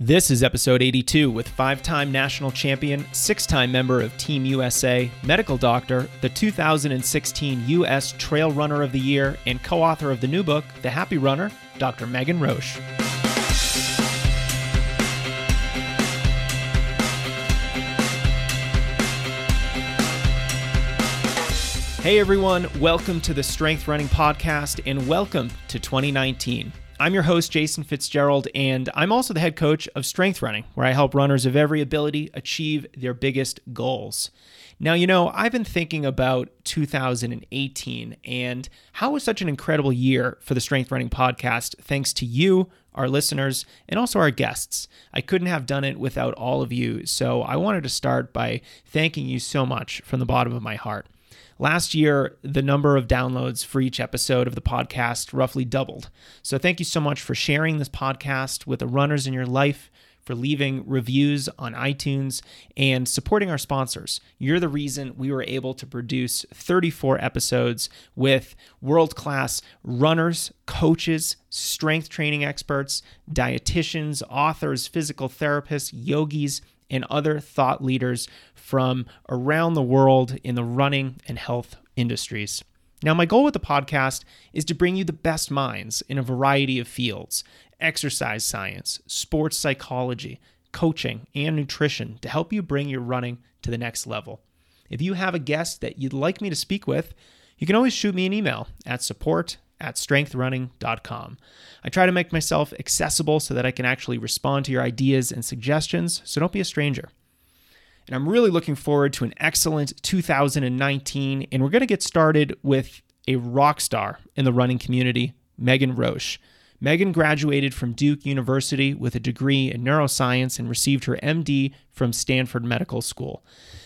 This is episode 82 with five time national champion, six time member of Team USA, medical doctor, the 2016 U.S. Trail Runner of the Year, and co author of the new book, The Happy Runner, Dr. Megan Roche. Hey everyone, welcome to the Strength Running Podcast and welcome to 2019. I'm your host, Jason Fitzgerald, and I'm also the head coach of Strength Running, where I help runners of every ability achieve their biggest goals. Now, you know, I've been thinking about 2018 and how was such an incredible year for the Strength Running podcast, thanks to you, our listeners, and also our guests. I couldn't have done it without all of you, so I wanted to start by thanking you so much from the bottom of my heart. Last year, the number of downloads for each episode of the podcast roughly doubled. So thank you so much for sharing this podcast with the runners in your life, for leaving reviews on iTunes, and supporting our sponsors. You're the reason we were able to produce 34 episodes with world class runners, coaches, strength training experts, dietitians, authors, physical therapists, yogis, and other thought leaders from around the world in the running and health industries. Now, my goal with the podcast is to bring you the best minds in a variety of fields exercise science, sports psychology, coaching, and nutrition to help you bring your running to the next level. If you have a guest that you'd like me to speak with, you can always shoot me an email at support at strengthrunning.com. I try to make myself accessible so that I can actually respond to your ideas and suggestions, so don't be a stranger. And I'm really looking forward to an excellent 2019, and we're going to get started with a rock star in the running community, Megan Roche. Megan graduated from Duke University with a degree in neuroscience and received her MD from Stanford Medical School.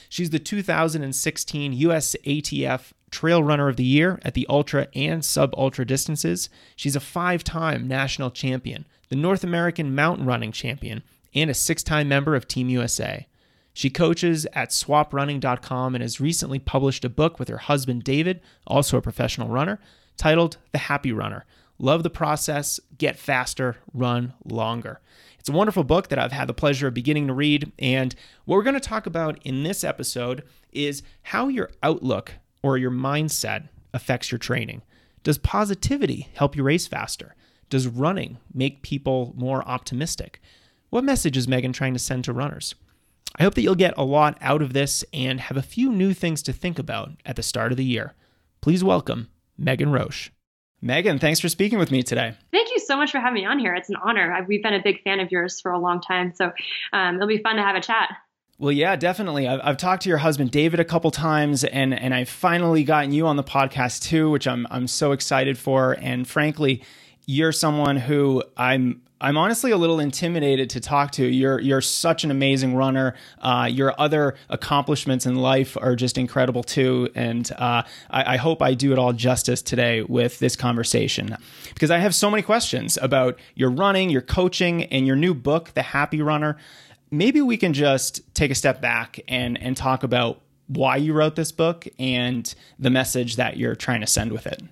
She's the 2016 US ATF Trail Runner of the Year at the ultra and sub ultra distances. She's a five time national champion, the North American mountain running champion, and a six time member of Team USA. She coaches at swaprunning.com and has recently published a book with her husband David, also a professional runner, titled The Happy Runner. Love the process, get faster, run longer. It's a wonderful book that I've had the pleasure of beginning to read. And what we're going to talk about in this episode is how your outlook or your mindset affects your training. Does positivity help you race faster? Does running make people more optimistic? What message is Megan trying to send to runners? I hope that you'll get a lot out of this and have a few new things to think about at the start of the year. Please welcome Megan Roche. Megan, thanks for speaking with me today. Thank you so much for having me on here. It's an honor. We've been a big fan of yours for a long time, so um, it'll be fun to have a chat. Well, yeah, definitely. I've, I've talked to your husband David a couple times, and and I've finally gotten you on the podcast too, which I'm I'm so excited for. And frankly, you're someone who I'm I'm honestly a little intimidated to talk to. You're you're such an amazing runner. Uh, your other accomplishments in life are just incredible too, and uh, I, I, hope I do it all justice today with this conversation because I have so many questions about your running, your coaching, and your new book, The Happy Runner maybe we can just take a step back and and talk about why you wrote this book and the message that you're trying to send with it.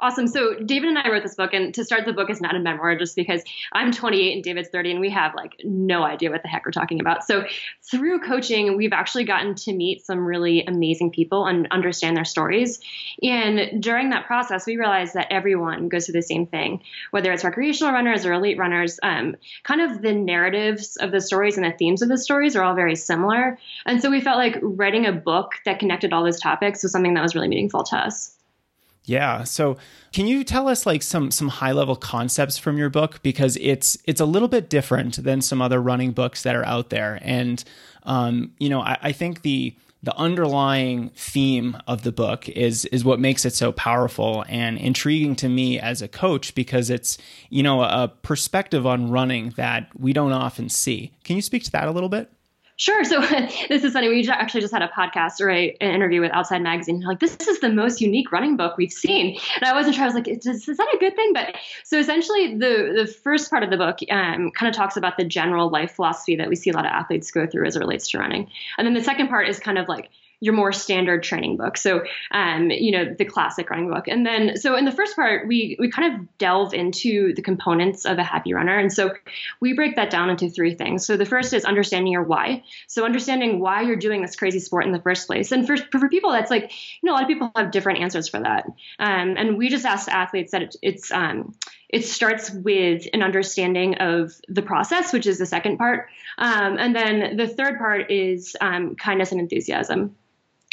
Awesome. So David and I wrote this book, and to start, the book is not a memoir, just because I'm 28 and David's 30, and we have like no idea what the heck we're talking about. So through coaching, we've actually gotten to meet some really amazing people and understand their stories. And during that process, we realized that everyone goes through the same thing, whether it's recreational runners or elite runners. Um, kind of the narratives of the stories and the themes of the stories are all very similar. And so we felt like writing a book that connected all those topics was something that was really meaningful to us. Yeah. So, can you tell us like some some high level concepts from your book because it's it's a little bit different than some other running books that are out there, and um, you know, I, I think the the underlying theme of the book is is what makes it so powerful and intriguing to me as a coach because it's you know a perspective on running that we don't often see. Can you speak to that a little bit? Sure. So this is funny. We actually just had a podcast or a, an interview with Outside Magazine. Like, this is the most unique running book we've seen. And I wasn't sure. I was like, is, is that a good thing? But so essentially, the the first part of the book um, kind of talks about the general life philosophy that we see a lot of athletes go through as it relates to running. And then the second part is kind of like your more standard training book. So, um, you know, the classic running book. And then, so in the first part, we we kind of delve into the components of a happy runner. And so we break that down into three things. So the first is understanding your why. So understanding why you're doing this crazy sport in the first place. And for for people, that's like, you know, a lot of people have different answers for that. Um, and we just asked athletes that it, it's um, it starts with an understanding of the process, which is the second part. Um, and then the third part is um, kindness and enthusiasm.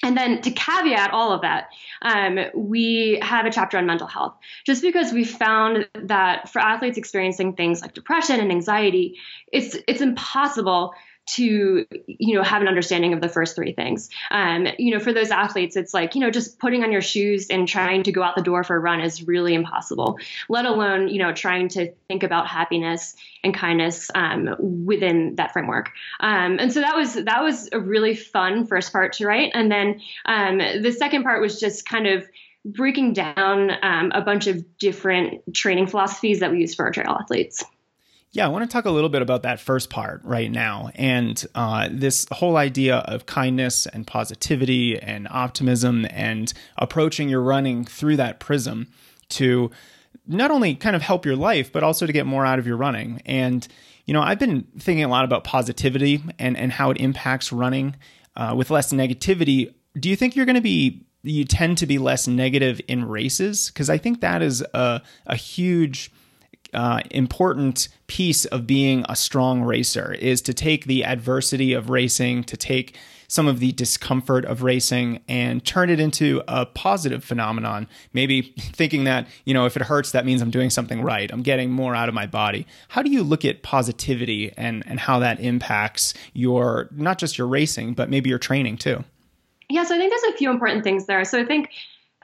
And then to caveat all of that, um, we have a chapter on mental health, just because we found that for athletes experiencing things like depression and anxiety, it's it's impossible to you know have an understanding of the first three things. Um, you know for those athletes it's like you know just putting on your shoes and trying to go out the door for a run is really impossible let alone you know trying to think about happiness and kindness um, within that framework. Um, and so that was that was a really fun first part to write. And then um, the second part was just kind of breaking down um, a bunch of different training philosophies that we use for our trail athletes yeah, I want to talk a little bit about that first part right now. And uh, this whole idea of kindness and positivity and optimism and approaching your running through that prism to not only kind of help your life, but also to get more out of your running. And, you know, I've been thinking a lot about positivity and, and how it impacts running uh, with less negativity. Do you think you're going to be you tend to be less negative in races because I think that is a, a huge uh, important piece of being a strong racer is to take the adversity of racing, to take some of the discomfort of racing and turn it into a positive phenomenon. Maybe thinking that, you know, if it hurts, that means I'm doing something right. I'm getting more out of my body. How do you look at positivity and, and how that impacts your, not just your racing, but maybe your training too? Yeah, so I think there's a few important things there. So I think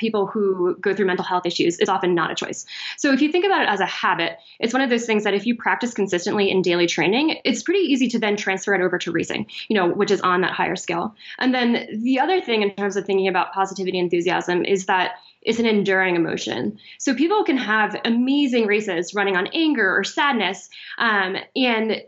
people who go through mental health issues is often not a choice. So if you think about it as a habit, it's one of those things that if you practice consistently in daily training, it's pretty easy to then transfer it over to racing, you know, which is on that higher scale. And then the other thing in terms of thinking about positivity and enthusiasm is that it's an enduring emotion. So people can have amazing races running on anger or sadness, um, and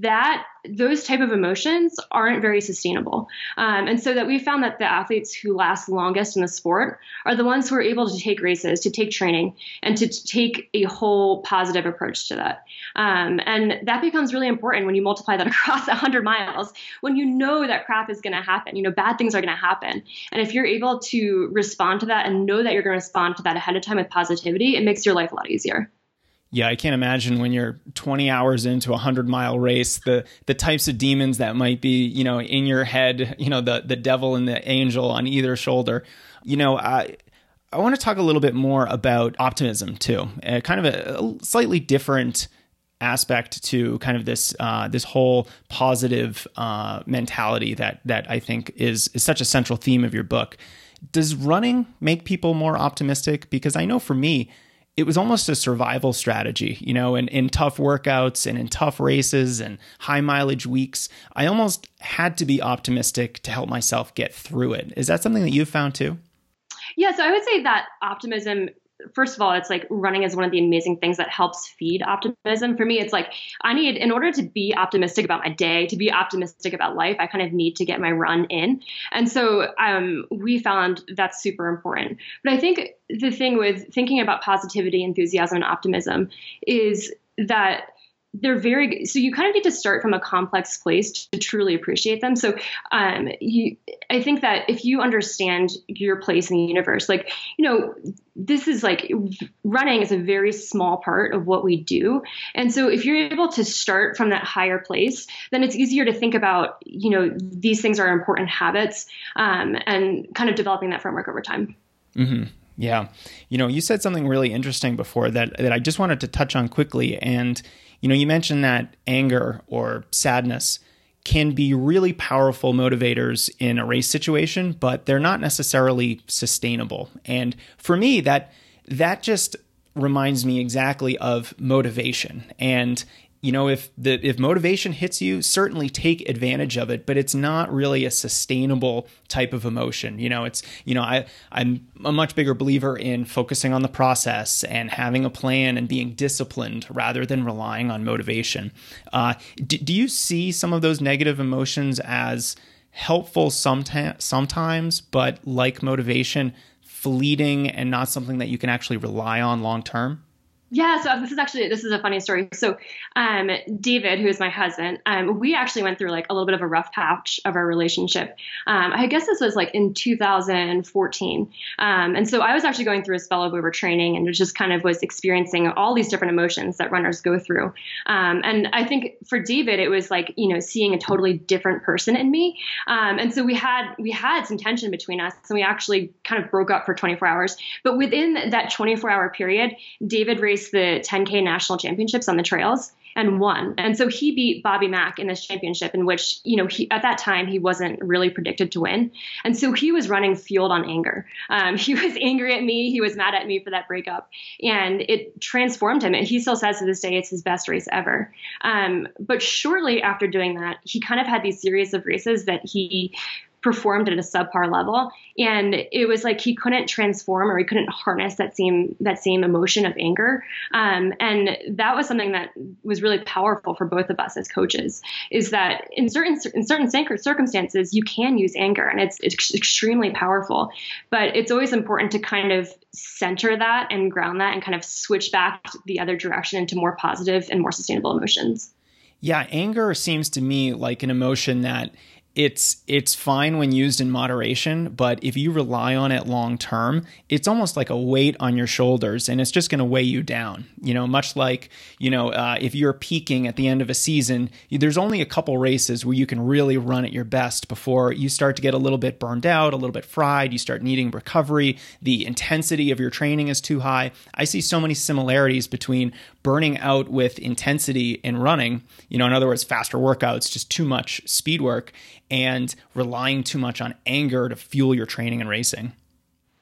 that those type of emotions aren't very sustainable. Um, and so that we found that the athletes who last longest in the sport are the ones who are able to take races, to take training, and to take a whole positive approach to that. Um, and that becomes really important when you multiply that across 100 miles, when you know that crap is going to happen, you know, bad things are going to happen. And if you're able to respond to that and know that you're going to respond to that ahead of time with positivity, it makes your life a lot easier. Yeah, I can't imagine when you're 20 hours into a 100 mile race, the the types of demons that might be, you know, in your head, you know, the the devil and the angel on either shoulder. You know, I I want to talk a little bit more about optimism too. Uh, kind of a, a, slightly different aspect to kind of this uh, this whole positive uh, mentality that that I think is is such a central theme of your book. Does running make people more optimistic? Because I know for me, it was almost a survival strategy, you know, in, in tough workouts and in tough races and high mileage weeks. I almost had to be optimistic to help myself get through it. Is that something that you've found too? Yeah, so I would say that optimism first of all, it's like running is one of the amazing things that helps feed optimism. For me, it's like I need, in order to be optimistic about my day, to be optimistic about life, I kind of need to get my run in. And so um, we found that's super important. But I think the thing with thinking about positivity, enthusiasm, and optimism is that they're very so you kind of need to start from a complex place to truly appreciate them so um, you, i think that if you understand your place in the universe like you know this is like running is a very small part of what we do and so if you're able to start from that higher place then it's easier to think about you know these things are important habits um, and kind of developing that framework over time mm-hmm. Yeah. You know, you said something really interesting before that that I just wanted to touch on quickly and you know, you mentioned that anger or sadness can be really powerful motivators in a race situation, but they're not necessarily sustainable. And for me, that that just reminds me exactly of motivation. And you know if the if motivation hits you certainly take advantage of it but it's not really a sustainable type of emotion you know it's you know i i'm a much bigger believer in focusing on the process and having a plan and being disciplined rather than relying on motivation uh, do, do you see some of those negative emotions as helpful sometimes, sometimes, but like motivation, fleeting and not something that you can actually rely on long term? Yeah, so this is actually this is a funny story. So, um, David, who is my husband, um, we actually went through like a little bit of a rough patch of our relationship. Um, I guess this was like in 2014, um, and so I was actually going through a spell of overtraining and just kind of was experiencing all these different emotions that runners go through. Um, and I think for David, it was like you know seeing a totally different person in me, um, and so we had we had some tension between us, and we actually kind of broke up for 24 hours. But within that 24 hour period, David raced the 10K national championships on the trails and won. And so he beat Bobby Mack in this championship, in which, you know, he, at that time he wasn't really predicted to win. And so he was running fueled on anger. Um, he was angry at me. He was mad at me for that breakup. And it transformed him. And he still says to this day it's his best race ever. Um, but shortly after doing that, he kind of had these series of races that he performed at a subpar level. And it was like he couldn't transform or he couldn't harness that same that same emotion of anger. Um, and that was something that was really powerful for both of us as coaches is that in certain in certain circumstances you can use anger and it's, it's extremely powerful. But it's always important to kind of center that and ground that and kind of switch back the other direction into more positive and more sustainable emotions. Yeah anger seems to me like an emotion that it's it's fine when used in moderation, but if you rely on it long term, it's almost like a weight on your shoulders, and it's just going to weigh you down. You know, much like you know, uh, if you're peaking at the end of a season, there's only a couple races where you can really run at your best before you start to get a little bit burned out, a little bit fried. You start needing recovery. The intensity of your training is too high. I see so many similarities between burning out with intensity in running. You know, in other words, faster workouts, just too much speed work and relying too much on anger to fuel your training and racing.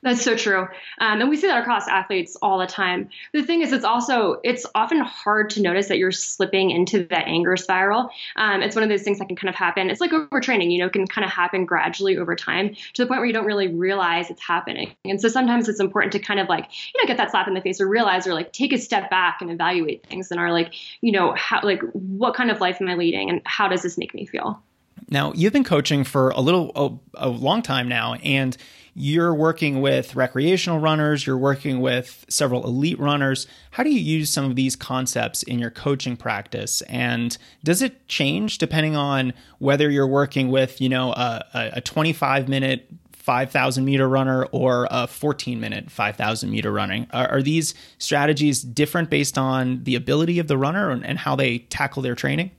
That's so true. Um, and we see that across athletes all the time. The thing is, it's also, it's often hard to notice that you're slipping into that anger spiral. Um, it's one of those things that can kind of happen. It's like overtraining, you know, can kind of happen gradually over time to the point where you don't really realize it's happening. And so sometimes it's important to kind of like, you know, get that slap in the face or realize or like take a step back and evaluate things and are like, you know, how, like, what kind of life am I leading and how does this make me feel? Now, you've been coaching for a little, a, a long time now, and you're working with recreational runners, you're working with several elite runners. How do you use some of these concepts in your coaching practice? And does it change depending on whether you're working with, you know, a, a 25 minute 5,000 meter runner or a 14 minute 5,000 meter running? Are, are, these strategies different based on the ability of the runner and, and how they tackle their training?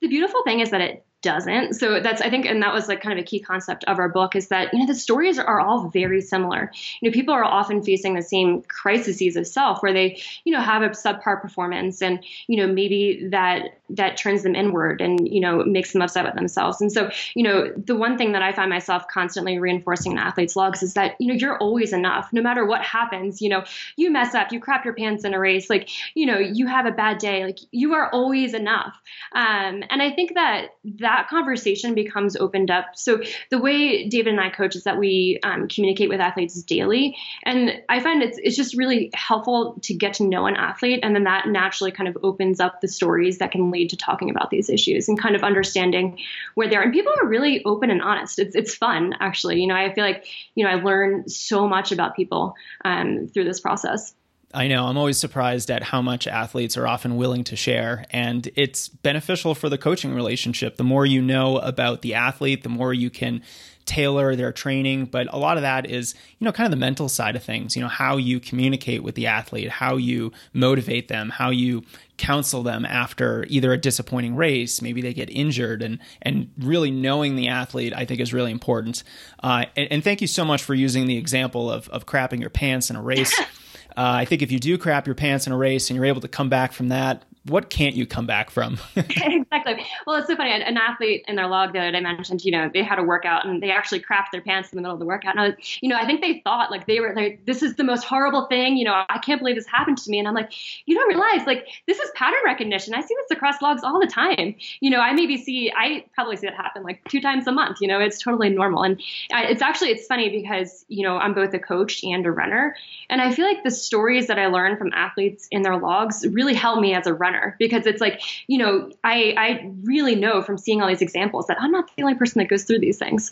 The beautiful thing is that it doesn't. So that's I think, and that was like kind of a key concept of our book is that you know the stories are all very similar. You know, people are often facing the same crises of self where they you know have a subpar performance and you know maybe that that turns them inward and you know makes them upset with themselves. And so you know the one thing that I find myself constantly reinforcing in athletes' logs is that you know you're always enough no matter what happens. You know you mess up, you crap your pants in a race, like you know you have a bad day, like you are always enough. Um, and I think that that that conversation becomes opened up. So the way David and I coach is that we um, communicate with athletes daily, and I find it's it's just really helpful to get to know an athlete, and then that naturally kind of opens up the stories that can lead to talking about these issues and kind of understanding where they're. And people are really open and honest. It's it's fun actually. You know, I feel like you know I learn so much about people um, through this process. I know. I'm always surprised at how much athletes are often willing to share. And it's beneficial for the coaching relationship. The more you know about the athlete, the more you can tailor their training. But a lot of that is, you know, kind of the mental side of things, you know, how you communicate with the athlete, how you motivate them, how you counsel them after either a disappointing race, maybe they get injured, and and really knowing the athlete, I think, is really important. Uh, and, and, thank you so much for using the example of of crapping your pants in a race. Uh, I think if you do crap your pants in a race and you're able to come back from that, what can't you come back from? exactly. Well, it's so funny. An athlete in their log that I mentioned, you know, they had a workout and they actually crapped their pants in the middle of the workout. And I was, you know, I think they thought like they were like, this is the most horrible thing. You know, I can't believe this happened to me. And I'm like, you don't realize like this is pattern recognition. I see this across logs all the time. You know, I maybe see, I probably see it happen like two times a month. You know, it's totally normal. And I, it's actually, it's funny because, you know, I'm both a coach and a runner. And I feel like the stories that I learn from athletes in their logs really help me as a runner because it's like, you know, I, I really know from seeing all these examples that I'm not the only person that goes through these things.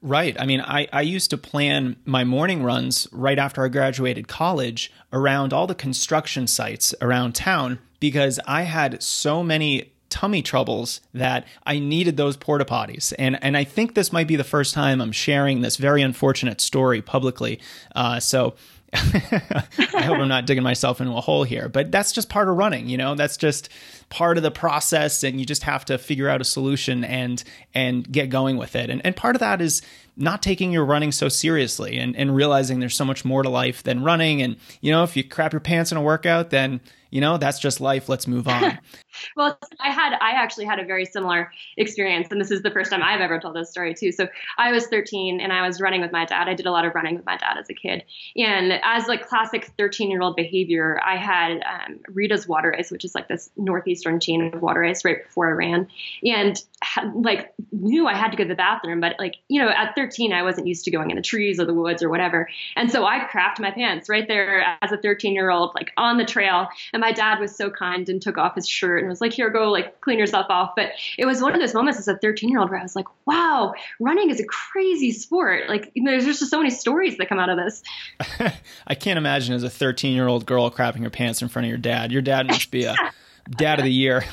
Right. I mean, I, I used to plan my morning runs right after I graduated college around all the construction sites around town because I had so many tummy troubles that I needed those porta potties. And and I think this might be the first time I'm sharing this very unfortunate story publicly. Uh, so I hope I'm not digging myself into a hole here, but that's just part of running, you know, that's just part of the process and you just have to figure out a solution and and get going with it. And and part of that is not taking your running so seriously and, and realizing there's so much more to life than running. And, you know, if you crap your pants in a workout, then you know that's just life let's move on well i had i actually had a very similar experience and this is the first time i've ever told this story too. So i was 13 and i was running with my dad. I did a lot of running with my dad as a kid. And as like classic 13 year old behavior i had um, rita's water ice which is like this northeastern chain of water ice right before i ran. And like knew i had to go to the bathroom but like you know at 13 i wasn't used to going in the trees or the woods or whatever. And so i crapped my pants right there as a 13 year old like on the trail. And my dad was so kind and took off his shirt and was like, here, go like clean yourself off. But it was one of those moments as a 13 year old where I was like, wow, running is a crazy sport. Like there's just so many stories that come out of this. I can't imagine as a 13 year old girl crapping your pants in front of your dad. Your dad must be a dad of the year.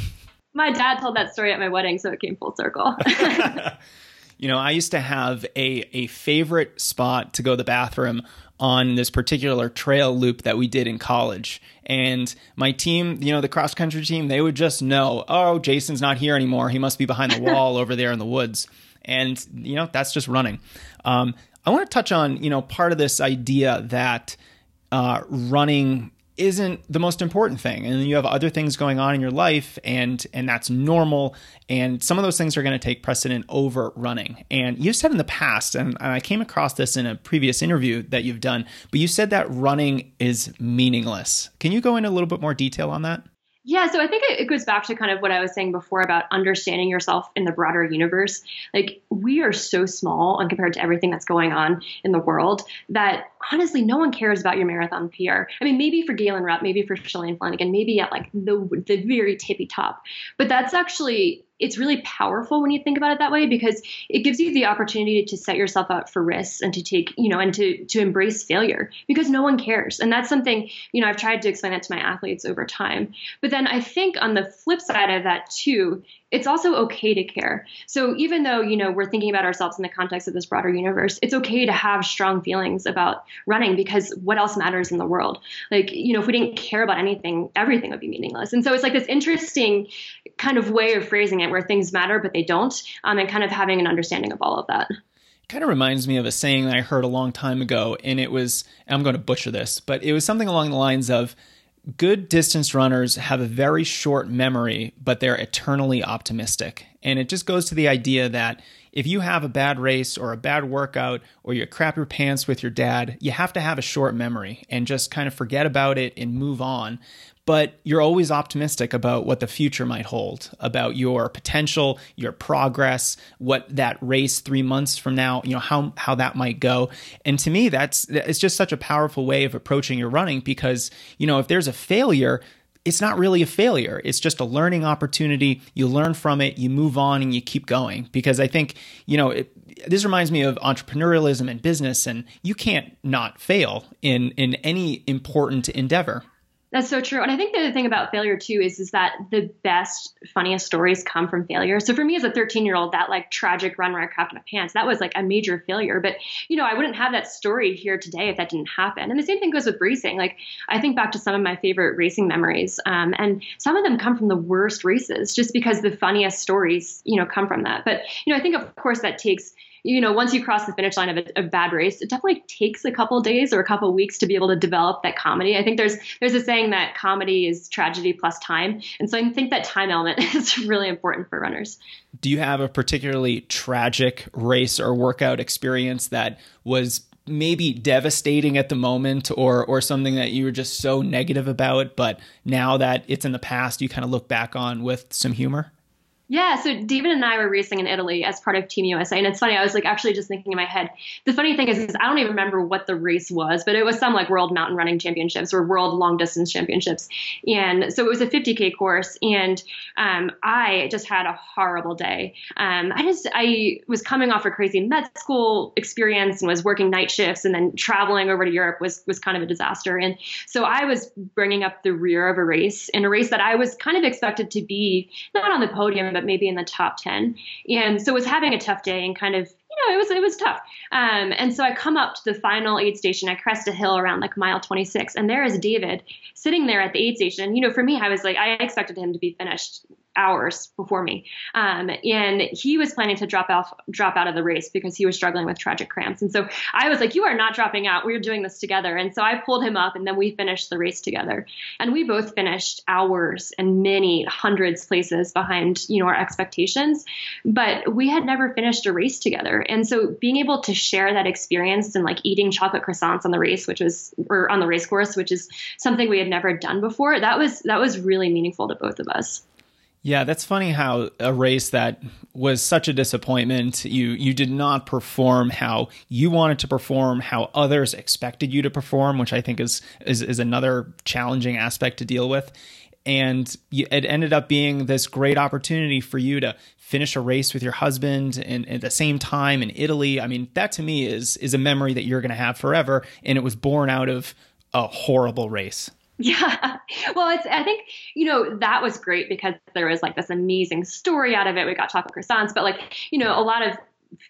My dad told that story at my wedding, so it came full circle. you know, I used to have a, a favorite spot to go to the bathroom on this particular trail loop that we did in college. And my team, you know, the cross country team, they would just know, oh, Jason's not here anymore. He must be behind the wall over there in the woods. And, you know, that's just running. Um, I want to touch on, you know, part of this idea that uh, running isn't the most important thing. And you have other things going on in your life and and that's normal. And some of those things are going to take precedent over running. And you've said in the past and, i came across this in a previous interview that you've done but you said that running is meaningless. Can you go into a little bit more detail on that? Yeah, so I think it, goes back to kind of what I was saying before about understanding yourself in the broader universe. Like, we are so small and compared to everything that's going on in the world that honestly, no one cares about your marathon PR. I mean, maybe for Galen Rupp, maybe for Shalane Flanagan, maybe at like the the very tippy top. But that's actually it's really powerful when you think about it that way because it gives you the opportunity to set yourself up for risks and to take you know and to to embrace failure because no one cares and that's something you know i've tried to explain that to my athletes over time but then i think on the flip side of that too it's also okay to care. So even though, you know, we're thinking about ourselves in the context of this broader universe, it's okay to have strong feelings about running because what else matters in the world? Like, you know, if we didn't care about anything, everything would be meaningless. And so it's like this interesting kind of way of phrasing it where things matter but they don't, um, and kind of having an understanding of all of that kind of reminds me of a saying that I heard a long time ago, and it was, I'm going to butcher this, but it was something along the lines of good distance runners have a very short memory, but they're eternally optimistic. And it just goes to the idea that if you have a bad race or a bad workout or you crap your pants with your dad, you have to have a short memory and just kind of forget about it and move on but you're always optimistic about what the future might hold, about your potential, your progress, what that race three months from now, you know, how how that might go. And to me, that's it's just such a powerful way of approaching your running because you know if there's a failure. It's not really a failure. It's just a learning opportunity. You learn from it, you move on, and you keep going. Because I think, you know, it, this reminds me of entrepreneurialism and business, and you can't not fail in in any important endeavor. That's so true. And I think the other thing about failure too is is that the best, funniest stories come from failure. So for me as a 13 year old, that like tragic run where I crapped my pants, that was like a major failure. But you know, I wouldn't have that story here today if that didn't happen. And the same thing goes with racing. Like I think back to some of my favorite racing memories, um, and some of them come from the worst races, just because the funniest stories, you know, come from that. But you know, I think of course that takes you know, once you cross the finish line of a, a bad race, it definitely takes a couple days or a couple weeks to be able to develop that comedy. I think there's there's a saying that comedy is tragedy plus time, and so I think that time element is really important for runners. Do you have a particularly tragic race or workout experience that was maybe devastating at the moment or or something that you were just so negative about but now that it's in the past you kind of look back on with some humor Yeah, so David and I were racing in Italy as part of Team USA, and it's funny. I was like actually just thinking in my head. The funny thing is, is I don't even remember what the race was, but it was some like World Mountain Running Championships or World Long Distance Championships, and so it was a 50k course, and um, I just had a horrible day. Um, I just I was coming off a crazy med school experience and was working night shifts, and then traveling over to Europe was was kind of a disaster, and so I was bringing up the rear of a race in a race that I was kind of expected to be not on the podium but maybe in the top 10. And so was having a tough day and kind of you know, it was it was tough. Um, and so I come up to the final aid station. I crest a hill around like mile 26, and there is David sitting there at the aid station. You know, for me, I was like, I expected him to be finished hours before me. Um, and he was planning to drop off, drop out of the race because he was struggling with tragic cramps. And so I was like, "You are not dropping out. We're doing this together." And so I pulled him up, and then we finished the race together. And we both finished hours and many hundreds places behind, you know, our expectations. But we had never finished a race together. And so being able to share that experience and like eating chocolate croissants on the race, which was or on the race course, which is something we had never done before, that was that was really meaningful to both of us. Yeah, that's funny how a race that was such a disappointment, you you did not perform how you wanted to perform, how others expected you to perform, which I think is is, is another challenging aspect to deal with. And it ended up being this great opportunity for you to finish a race with your husband and at the same time in Italy. I mean, that to me is is a memory that you're going to have forever, and it was born out of a horrible race. Yeah. Well, it's, I think, you know, that was great because there was like this amazing story out of it. We got chocolate croissants, but like, you know, a lot of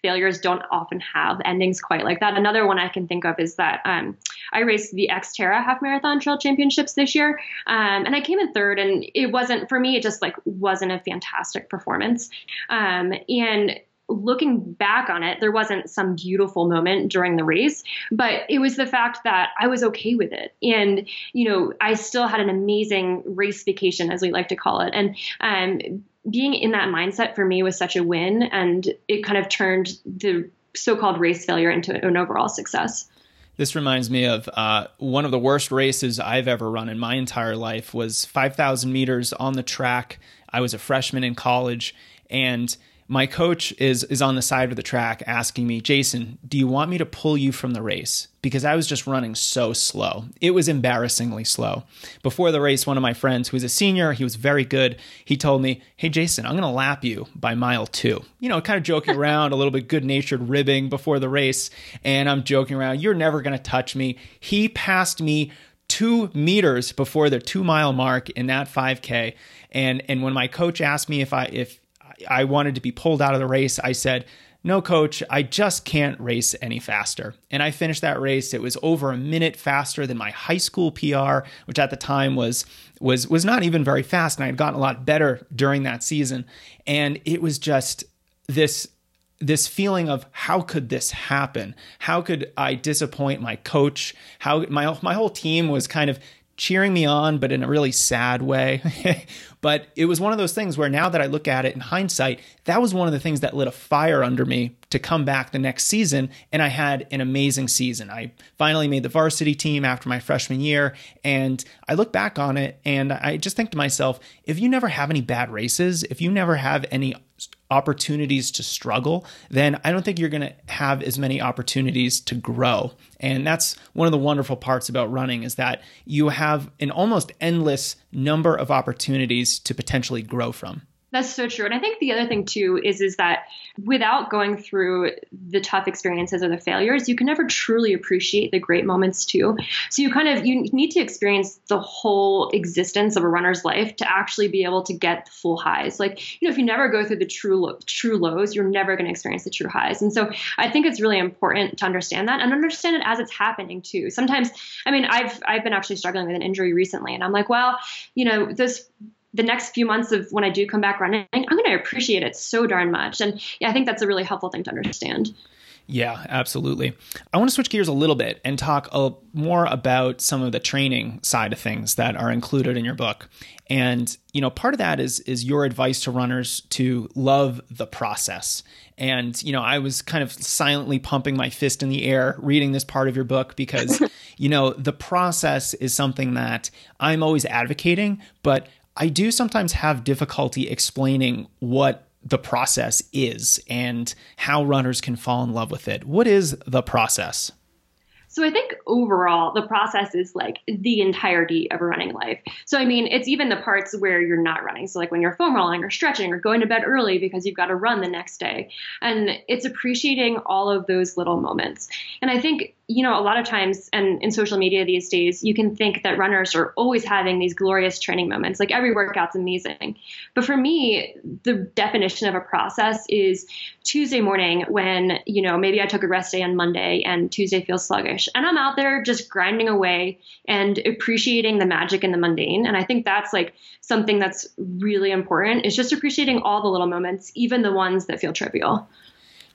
failures don't often have endings quite like that. Another one I can think of is that um, I raced the Xterra Half Marathon Trail Championships this year, um, and I came in third. And it wasn't for me; it just like wasn't a fantastic performance. Um, and looking back on it, there wasn't some beautiful moment during the race, but it was the fact that I was okay with it. And, you know, I still had an amazing race vacation, as we like to call it. And, um, being in that mindset for me was such a win and it kind of turned the so-called race failure into an overall success. This reminds me of uh, one of the worst races I've ever run in my entire life was 5,000 meters on the track. I was a freshman in college and my coach is is on the side of the track asking me, "Jason, do you want me to pull you from the race?" Because I was just running so slow. It was embarrassingly slow. Before the race, one of my friends who was a senior, he was very good. He told me, "Hey Jason, I'm going to lap you by mile 2." You know, kind of joking around, a little bit good-natured ribbing before the race, and I'm joking around, "You're never going to touch me." He passed me 2 meters before the 2 mile mark in that 5k and and when my coach asked me if I if I wanted to be pulled out of the race, I said, no, coach, I just can't race any faster. And I finished that race. It was over a minute faster than my high school PR, which at the time was was was not even very fast. And I had gotten a lot better during that season. And it was just this this feeling of how could this happen? How could I disappoint my coach? How my my whole team was kind of cheering me on, but in a really sad way. but it was one of those things where now that I look at it in hindsight, that was one of the things that lit a fire under me to come back the next season. And I had an amazing season. I finally made the varsity team after my freshman year. And I look back on it and I just think to myself, if you never have any bad races, if you never have any opportunities to struggle, then I don't think you're going to have as many opportunities to grow. And that's one of the wonderful parts about running is that you have an almost endless number of opportunities to potentially grow from. That's so true. And I think the other thing too is is that without going through the tough experiences or the failures, you can never truly appreciate the great moments too. So you kind of you need to experience the whole existence of a runner's life to actually be able to get the full highs. Like, you know, if you never go through the true lo- true lows, you're never going to experience the true highs. And so I think it's really important to understand that and understand it as it's happening too. Sometimes, I mean, I've I've been actually struggling with an injury recently and I'm like, well, you know, this the next few months of when I do come back running, I'm going to appreciate it so darn much. And yeah, I think that's a really helpful thing to understand. Yeah, absolutely. I want to switch gears a little bit and talk a, more about some of the training side of things that are included in your book. And you know, part of that is is your advice to runners to love the process. And you know, I was kind of silently pumping my fist in the air reading this part of your book because you know, the process is something that I'm always advocating, but I do sometimes have difficulty explaining what the process is and how runners can fall in love with it. What is the process? So I think overall, the process is like the entirety of a running life. So I mean, it's even the parts where you're not running. So like when you're foam rolling or stretching or going to bed early because you've got to run the next day. And it's appreciating all of those little moments. And I think you know, a lot of times and in social media these days, you can think that runners are always having these glorious training moments. Like every workout's amazing. But for me, the definition of a process is Tuesday morning when, you know, maybe I took a rest day on Monday and Tuesday feels sluggish. And I'm out there just grinding away and appreciating the magic in the mundane. And I think that's like something that's really important is just appreciating all the little moments, even the ones that feel trivial.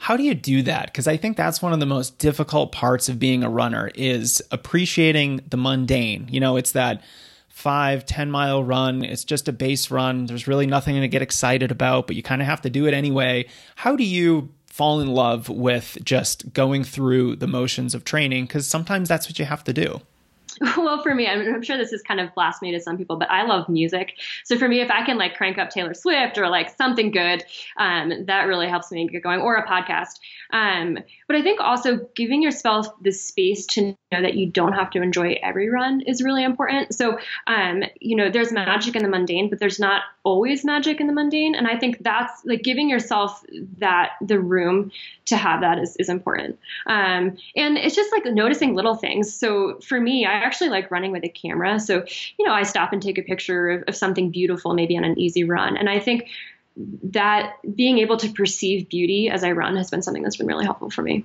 How do you do that? Because I think that's one of the most difficult parts of being a runner is appreciating the mundane. You know, it's that five, 10 mile run. It's just a base run. There's really nothing to get excited about, but you kind of have to do it anyway. How do you fall in love with just going through the motions of training? Because sometimes that's what you have to do. well, for me, I'm, I'm, sure this is kind of blasphemy to some people, but I love music. So for me, if I can like crank up Taylor Swift or like something good, um, that really helps me get going, or a podcast. Um, but I think also giving yourself the space to know that you don't have to enjoy every run is really important. So, um, you know, there's magic in the mundane, but there's not always magic in the mundane. And I think that's like giving yourself that the room to have that is, is important. Um, and it's just like noticing little things. So for me, I actually like running with a camera. So, you know, I stop and take a picture of, of something beautiful, maybe on an easy run. And I think that being able to perceive beauty as I run has been something that's been really helpful for me.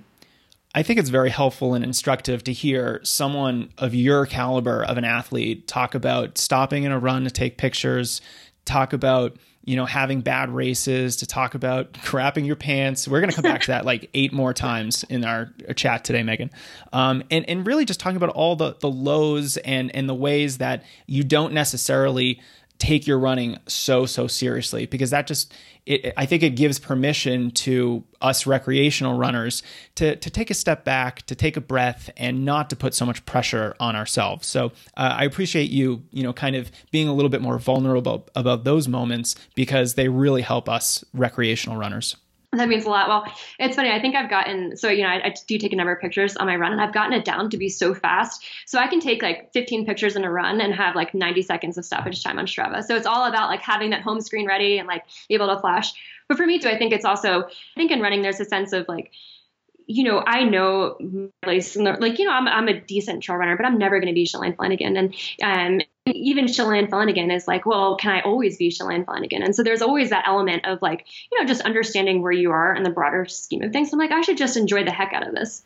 I think it's very helpful and instructive to hear someone of your caliber of an athlete talk about stopping in a run to take pictures, talk about you know having bad races, to talk about crapping your pants. We're going to come back to that like eight more times in our chat today, Megan, um, and and really just talking about all the the lows and and the ways that you don't necessarily take your running so so seriously because that just it, I think it gives permission to us recreational runners to to take a step back, to take a breath, and not to put so much pressure on ourselves. So uh, I appreciate you, you know, kind of being a little bit more vulnerable about those moments because they really help us recreational runners. That means a lot. Well, it's funny. I think I've gotten so you know I, I, do take a number of pictures on my run, and I've gotten it down to be so fast. So I can take like 15 pictures in a run and have like 90 seconds of stoppage time on Strava. So it's all about like having that home screen ready and like able to flash. But for me too, I think it's also I think in running there's a sense of like you know, I know like, you know, I'm, I'm a decent trail runner, but I'm never going to be Shalane Flanagan. And, um, even Shalane Flanagan is like, well, can I always be Shalane Flanagan? And so there's always that element of like, you know, just understanding where you are in the broader scheme of things. I'm like, I should just enjoy the heck out of this.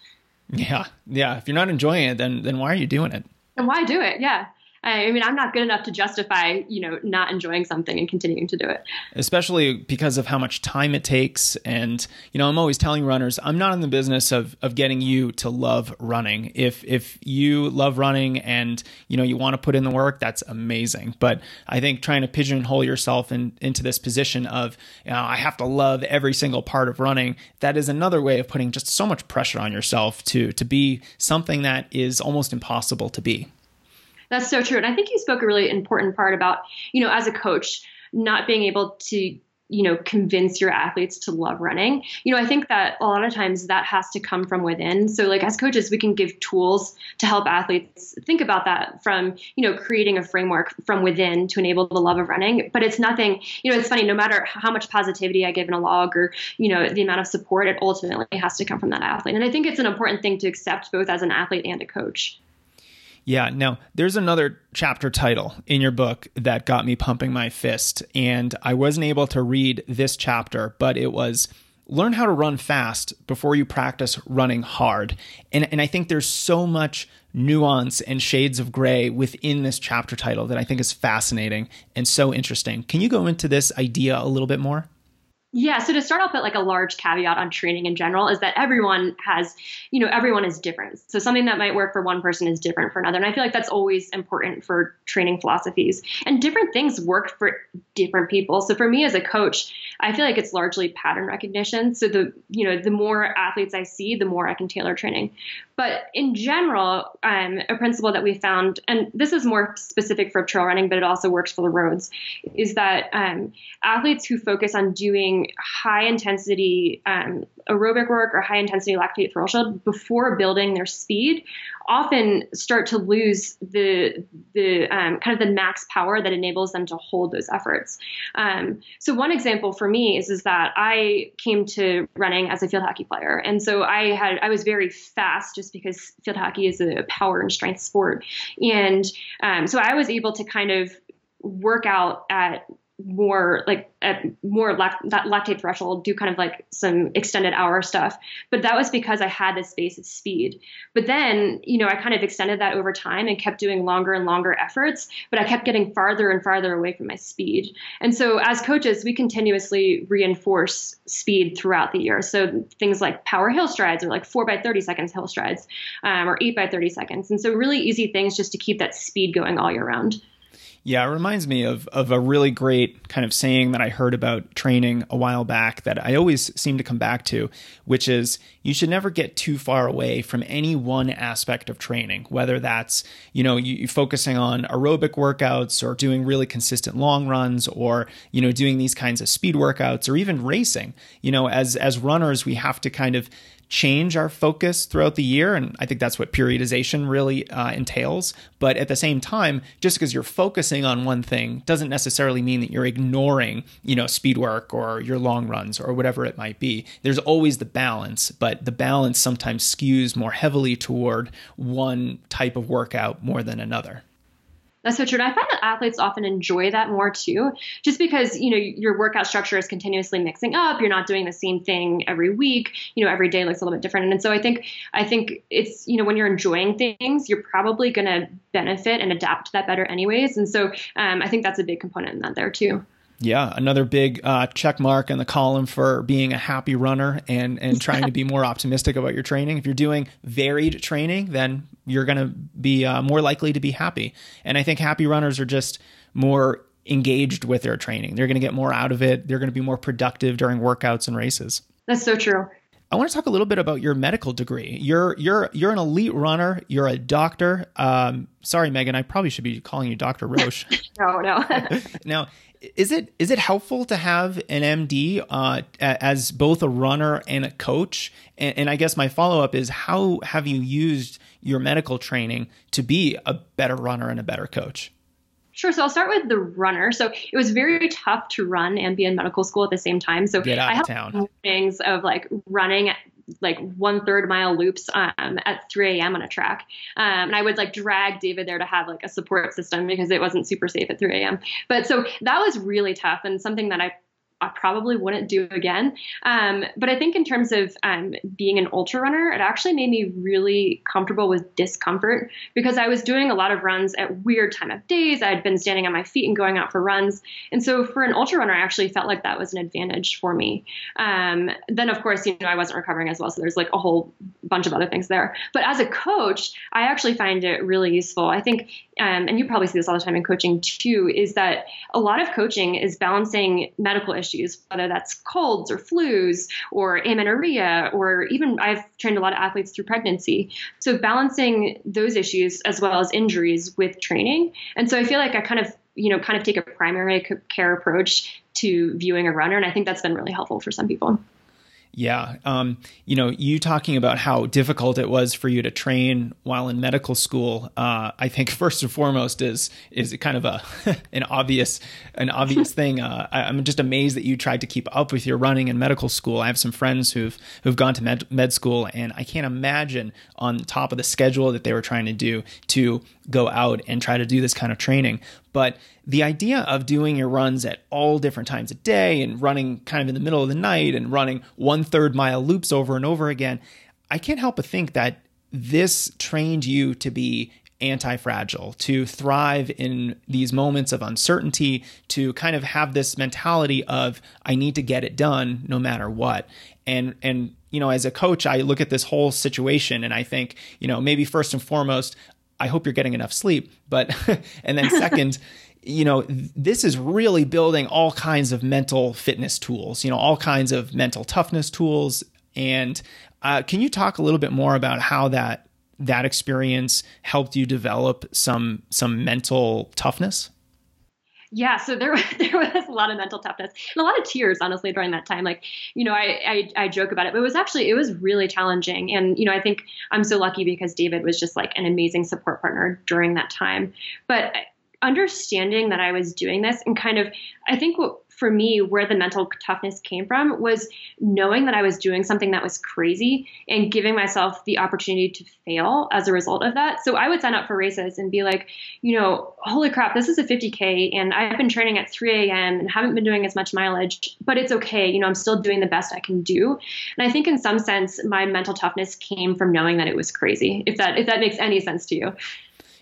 Yeah. Yeah. If you're not enjoying it, then, then why are you doing it? And why do it? Yeah. I mean, I'm not good enough to justify, you know, not enjoying something and continuing to do it. Especially because of how much time it takes. And, you know, I'm always telling runners, I'm not in the business of, of getting you to love running. If, if you love running and, you know, you want to put in the work, that's amazing. But I think trying to pigeonhole yourself in, into this position of, you know, I have to love every single part of running, that is another way of putting just so much pressure on yourself to, to be something that is almost impossible to be. That's so true. And I think you spoke a really important part about, you know, as a coach, not being able to you know convince your athletes to love running. You know i think that a lot of times that has to come from within. So like as coaches we can give tools to help athletes think about that from you know creating a framework from within to enable the love of running. But it's nothing you know it's funny no matter how much positivity i give in a log or you know the amount of support it ultimately has to come from that athlete. And i think it's an important thing to accept both as an athlete and a coach yeah. Now, there's another chapter title in your book that got me pumping my fist. And I wasn't able to read this chapter, but it was Learn How to Run Fast Before You Practice Running Hard. And, and I think there's so much nuance and shades of gray within this chapter title that I think is fascinating and so interesting. Can you go into this idea a little bit more? Yeah, so to start, I'll put like a large caveat on training in general is that everyone has, you know, everyone is different. So something that might work for one person is different for another. And I feel like that's always important for training philosophies. And different things work for different people. So for me as a coach, I feel like it's largely pattern recognition. So the, you know, the more athletes I see, the more I can tailor training. But in general, um, a principle that we found, and this is more specific for trail running, but it also works for the roads, is that um, athletes who focus on doing high intensity um, aerobic work or high intensity lactate threshold before building their speed often start to lose the the um, kind of the max power that enables them to hold those efforts. Um, so one example for me is is that I came to running as a field hockey player, and so I had I was very fast just because field hockey is a power and strength sport, and um, so I was able to kind of work out at more like at more lact- that lactate threshold, do kind of like some extended hour stuff. But that was because I had this space of speed. But then, you know, I kind of extended that over time and kept doing longer and longer efforts, but I kept getting farther and farther away from my speed. And so as coaches, we continuously reinforce speed throughout the year. So things like power hill strides or like four by 30 seconds hill strides um, or eight by 30 seconds. And so really easy things just to keep that speed going all year round. Yeah, it reminds me of of a really great kind of saying that I heard about training a while back that I always seem to come back to, which is you should never get too far away from any one aspect of training, whether that's, you know, you, focusing on aerobic workouts or doing really consistent long runs or, you know, doing these kinds of speed workouts or even racing. You know, as as runners, we have to kind of change our focus throughout the year. And I think that's what periodization really uh, entails. But at the same time, just because you're focusing on one thing doesn't necessarily mean that you're ignoring, you know, speed work or your long runs or whatever it might be. There's always the balance, but the balance sometimes skews more heavily toward one type of workout more than another. That's so true. And I find that athletes often enjoy that more too, just because, you know, your workout structure is continuously mixing up. You're not doing the same thing every week. You know, every day looks a little bit different. And so I think, I think it's, you know, when you're enjoying things, you're probably going to benefit and adapt to that better anyways. And so um, I think that's a big component in that there too. Yeah, another big uh, check mark in the column for being a happy runner and and trying to be more optimistic about your training. If you're doing varied training, then you're going to be uh, more likely to be happy. And I think happy runners are just more engaged with their training. They're going to get more out of it. They're going to be more productive during workouts and races. That's so true. I want to talk a little bit about your medical degree. You're you're you're an elite runner. You're a doctor. Um, sorry, Megan. I probably should be calling you Doctor Roche. no, no. now, is it is it helpful to have an MD uh, as both a runner and a coach? And, and I guess my follow up is how have you used your medical training to be a better runner and a better coach? Sure. So I'll start with the runner. So it was very tough to run and be in medical school at the same time. So Get out I of town. Things of like running like one third mile loops um, at 3 a.m. on a track. Um, and I would like drag David there to have like a support system because it wasn't super safe at 3 a.m. But so that was really tough and something that I I probably wouldn't do again. Um, but I think in terms of um, being an ultra runner, it actually made me really comfortable with discomfort because I was doing a lot of runs at weird time of days. I had been standing on my feet and going out for runs, and so for an ultra runner, I actually felt like that was an advantage for me. Um, then of course, you know, I wasn't recovering as well, so there's like a whole bunch of other things there. But as a coach, I actually find it really useful. I think, um, and you probably see this all the time in coaching too, is that a lot of coaching is balancing medical issues issues, whether that's colds or flus or amenorrhea, or even I've trained a lot of athletes through pregnancy. So balancing those issues as well as injuries with training. And so I feel like I kind of, you know, kind of take a primary care approach to viewing a runner. And I think that's been really helpful for some people. Yeah. Um, you know, you talking about how difficult it was for you to train while in medical school, uh, I think first and foremost is is kind of a an obvious an obvious thing. Uh, I, am just amazed that you tried to keep up with your running in medical school. I have some friends who've who've gone to med, med school, and I can't imagine on top of the schedule that they were trying to do to go out and try to do this kind of training. But the idea of doing your runs at all different times of day and running kind of in the middle of the night and running one third mile loops over and over again, I can't help but think that this trained you to be anti fragile, to thrive in these moments of uncertainty, to kind of have this mentality of, I need to get it done no matter what. And, and, you know, as a coach, I look at this whole situation and I think, you know, maybe first and foremost, I hope you're getting enough sleep. But, and then second, you know, this is really building all kinds of mental fitness tools, you know, all kinds of mental toughness tools. And uh, can you talk a little bit more about how that that experience helped you develop some some mental toughness? Yeah, so there there was a lot of mental toughness and a lot of tears, honestly, during that time. Like, you know, I, I I joke about it, but it was actually it was really challenging. And you know, I think I'm so lucky because David was just like an amazing support partner during that time. But uh, understanding that I was doing this and kind of, I think what for me, where the mental toughness came from was knowing that I was doing something that was crazy and giving myself the opportunity to fail as a result of that. So I would sign up for races and be like, you know, holy crap, this is a 50K and I've been training at 3 a.m. and haven't been doing as much mileage, but it's okay. You know, I'm still doing the best I can do. And I think in some sense, my mental toughness came from knowing that it was crazy, if that, if that makes any sense to you.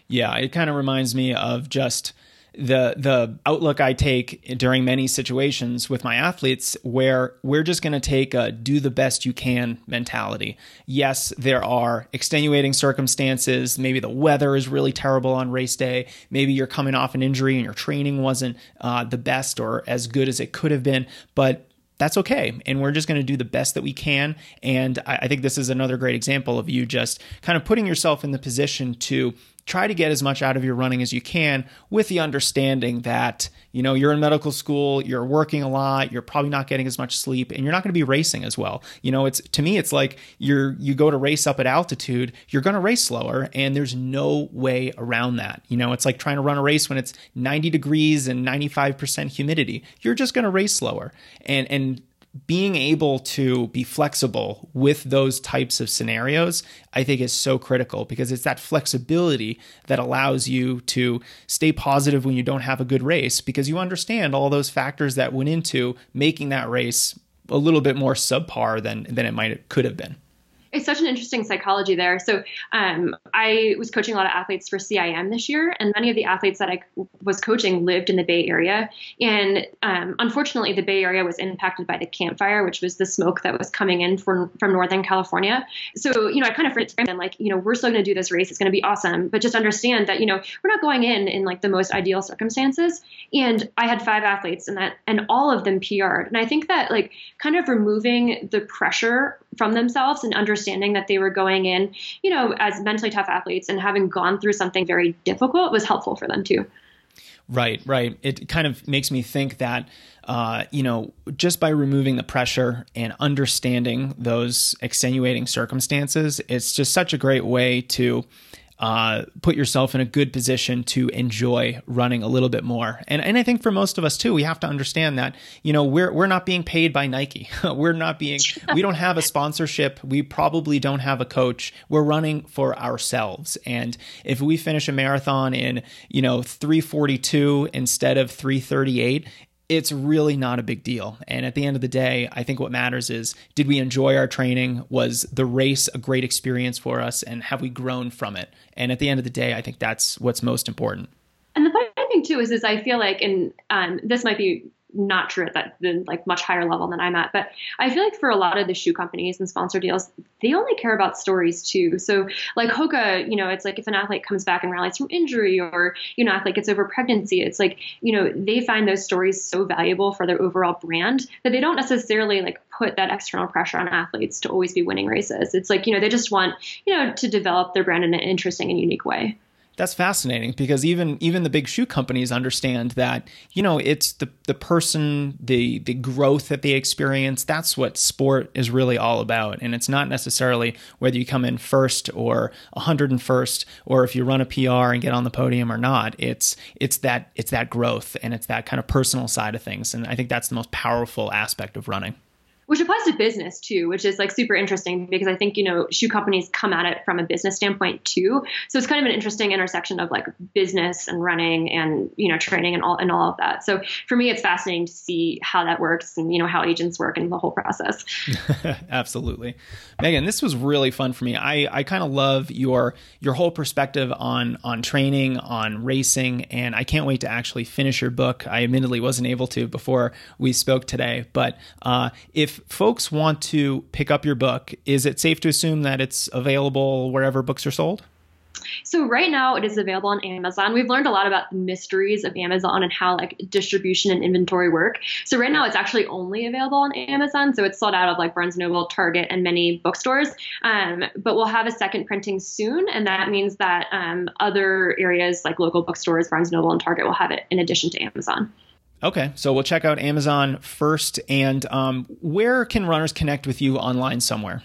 Yeah, it kind of reminds me of just the the outlook I take during many situations with my athletes where we're just going to take a do the best you can mentality. Yes, there are extenuating circumstances. Maybe the weather is really terrible on race day. Maybe you're coming off an injury and your training wasn't uh, the best or as good as it could have been. But that's okay. And we're just going to do the best that we can. And I, I, think this is another great example of you just kind of putting yourself in the position to try to get as much out of your running as you can with the understanding that you know you're in medical school you're working a lot you're probably not getting as much sleep and you're not going to be racing as well. You know it's to me it's like you're you go to race up at altitude you're going to race slower and there's no way around that. You know it's like trying to run a race when it's 90 degrees and 95% humidity. You're just going to race slower. And and being able to be flexible with those types of scenarios, I think is so critical because it's that flexibility that allows you to stay positive when you don't have a good race because you understand all those factors that went into making that race a little bit more subpar than than it might could have been it's such an interesting psychology there. So um, I was coaching a lot of athletes for CIM this year, and many of the athletes that I was coaching lived in the Bay Area. And um, unfortunately, the Bay Area was impacted by the Camp Fire, which was the smoke that was coming in from from Northern California. So you know, I kind of framed them like, you know, we're still going to do this race; it's going to be awesome, but just understand that you know we're not going in in like the most ideal circumstances. And I had five athletes, and that and all of them PR'd. And I think that like kind of removing the pressure from themselves and understanding that they were going in, you know, as mentally tough athletes and having gone through something very difficult was helpful for them too. Right, right. It kind of makes me think that, uh, you know, just by removing the pressure and understanding those extenuating circumstances, it's just such a great way to uh, put yourself in a good position to enjoy running a little bit more. And and I think for most of us too, we have to understand that you know we're we're not being paid by Nike. we're not being we don't have a sponsorship. We probably don't have a coach. We're running for ourselves. And if we finish a marathon in you know 342 instead of 338, it's really not a big deal. And at the end of the day, I think what matters is did we enjoy our training? Was the race a great experience for us? And have we grown from it? And at the end of the day, I think that's what's most important. And the funny thing too is, is I feel like, and um, this might be not true at that like much higher level than I'm at. But I feel like for a lot of the shoe companies and sponsor deals, they only care about stories too. So like Hoka, you know, it's like if an athlete comes back and rallies from injury or, you know, athlete gets over pregnancy, it's like, you know, they find those stories so valuable for their overall brand that they don't necessarily like put that external pressure on athletes to always be winning races. It's like, you know, they just want, you know, to develop their brand in an interesting and unique way. That's fascinating because even even the big shoe companies understand that you know it's the the person the the growth that they experience that's what sport is really all about. And it's not necessarily whether you come in first or 101st or if you run a PR and get on the podium or not. It's it's that it's that growth and it's that kind of personal side of things. And I think that's the most powerful aspect of running. Which applies to business too, which is like super interesting because I think, you know, shoe companies come at it from a business standpoint too. So it's kind of an interesting intersection of like business and running and, you know, training and all and all of that. So for me it's fascinating to see how that works and, you know, how agents work and the whole process. Absolutely. Megan, this was really fun for me. I, I kind of love your your whole perspective on on training, on racing, and I can't wait to actually finish your book. I admittedly wasn't able to before we spoke today, but uh, if folks want to pick up your book, is it safe to assume that it's available wherever books are sold? So right now it is available on Amazon. We've learned a lot about the mysteries of Amazon and how like distribution and inventory work. So right now it's actually only available on Amazon. So it's sold out of like Barnes Noble, Target, and many bookstores. Um, but we'll have a second printing soon, and that means that um, other areas like local bookstores, Barnes Noble, and Target will have it in addition to Amazon. Okay, so we'll check out Amazon first. And um, where can runners connect with you online somewhere?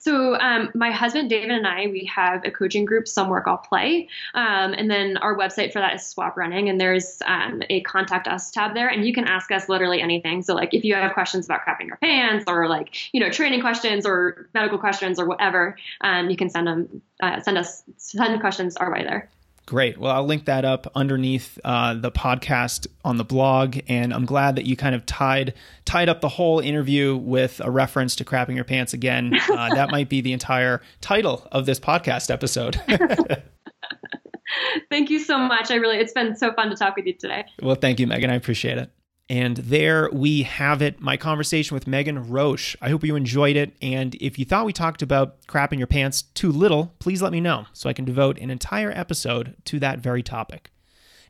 So um, my husband David and I we have a coaching group, Some Work All Play, um, and then our website for that is Swap Running, and there's um, a contact us tab there, and you can ask us literally anything. So like if you have questions about crapping your pants, or like you know training questions, or medical questions, or whatever, um, you can send them uh, send us send questions our way there. Great. Well, I'll link that up underneath uh, the podcast on the blog, and I'm glad that you kind of tied tied up the whole interview with a reference to crapping your pants again. Uh, that might be the entire title of this podcast episode. thank you so much. I really, it's been so fun to talk with you today. Well, thank you, Megan. I appreciate it. And there we have it, my conversation with Megan Roche. I hope you enjoyed it. And if you thought we talked about crap in your pants too little, please let me know so I can devote an entire episode to that very topic.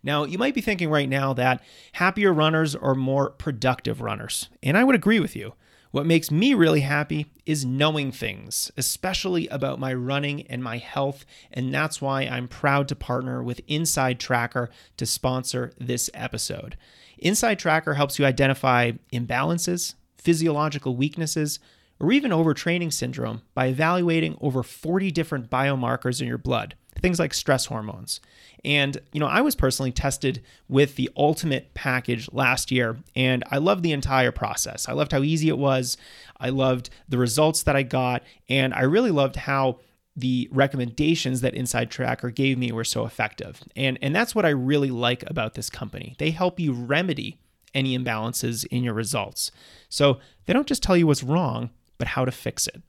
Now, you might be thinking right now that happier runners are more productive runners, and I would agree with you. What makes me really happy is knowing things, especially about my running and my health, and that's why I'm proud to partner with Inside Tracker to sponsor this episode. Inside Tracker helps you identify imbalances, physiological weaknesses, or even overtraining syndrome by evaluating over 40 different biomarkers in your blood, things like stress hormones. And, you know, I was personally tested with the ultimate package last year, and I loved the entire process. I loved how easy it was. I loved the results that I got, and I really loved how the recommendations that Inside Tracker gave me were so effective. And, and that's what I really like about this company. They help you remedy any imbalances in your results. So they don't just tell you what's wrong, but how to fix it.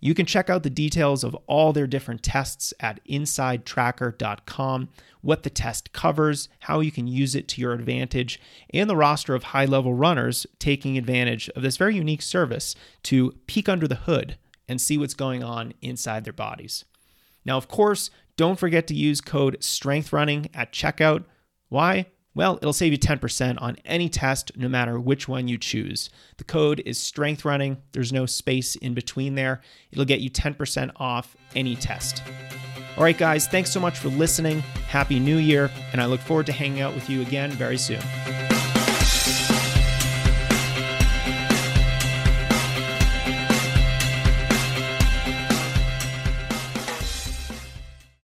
You can check out the details of all their different tests at insidetracker.com, what the test covers, how you can use it to your advantage, and the roster of high level runners taking advantage of this very unique service to peek under the hood and see what's going on inside their bodies. Now, of course, don't forget to use code STRENGTHRUNNING at checkout. Why? Well, it'll save you 10% on any test, no matter which one you choose. The code is strength running. There's no space in between there. It'll get you 10% off any test. All right, guys, thanks so much for listening. Happy New Year, and I look forward to hanging out with you again very soon.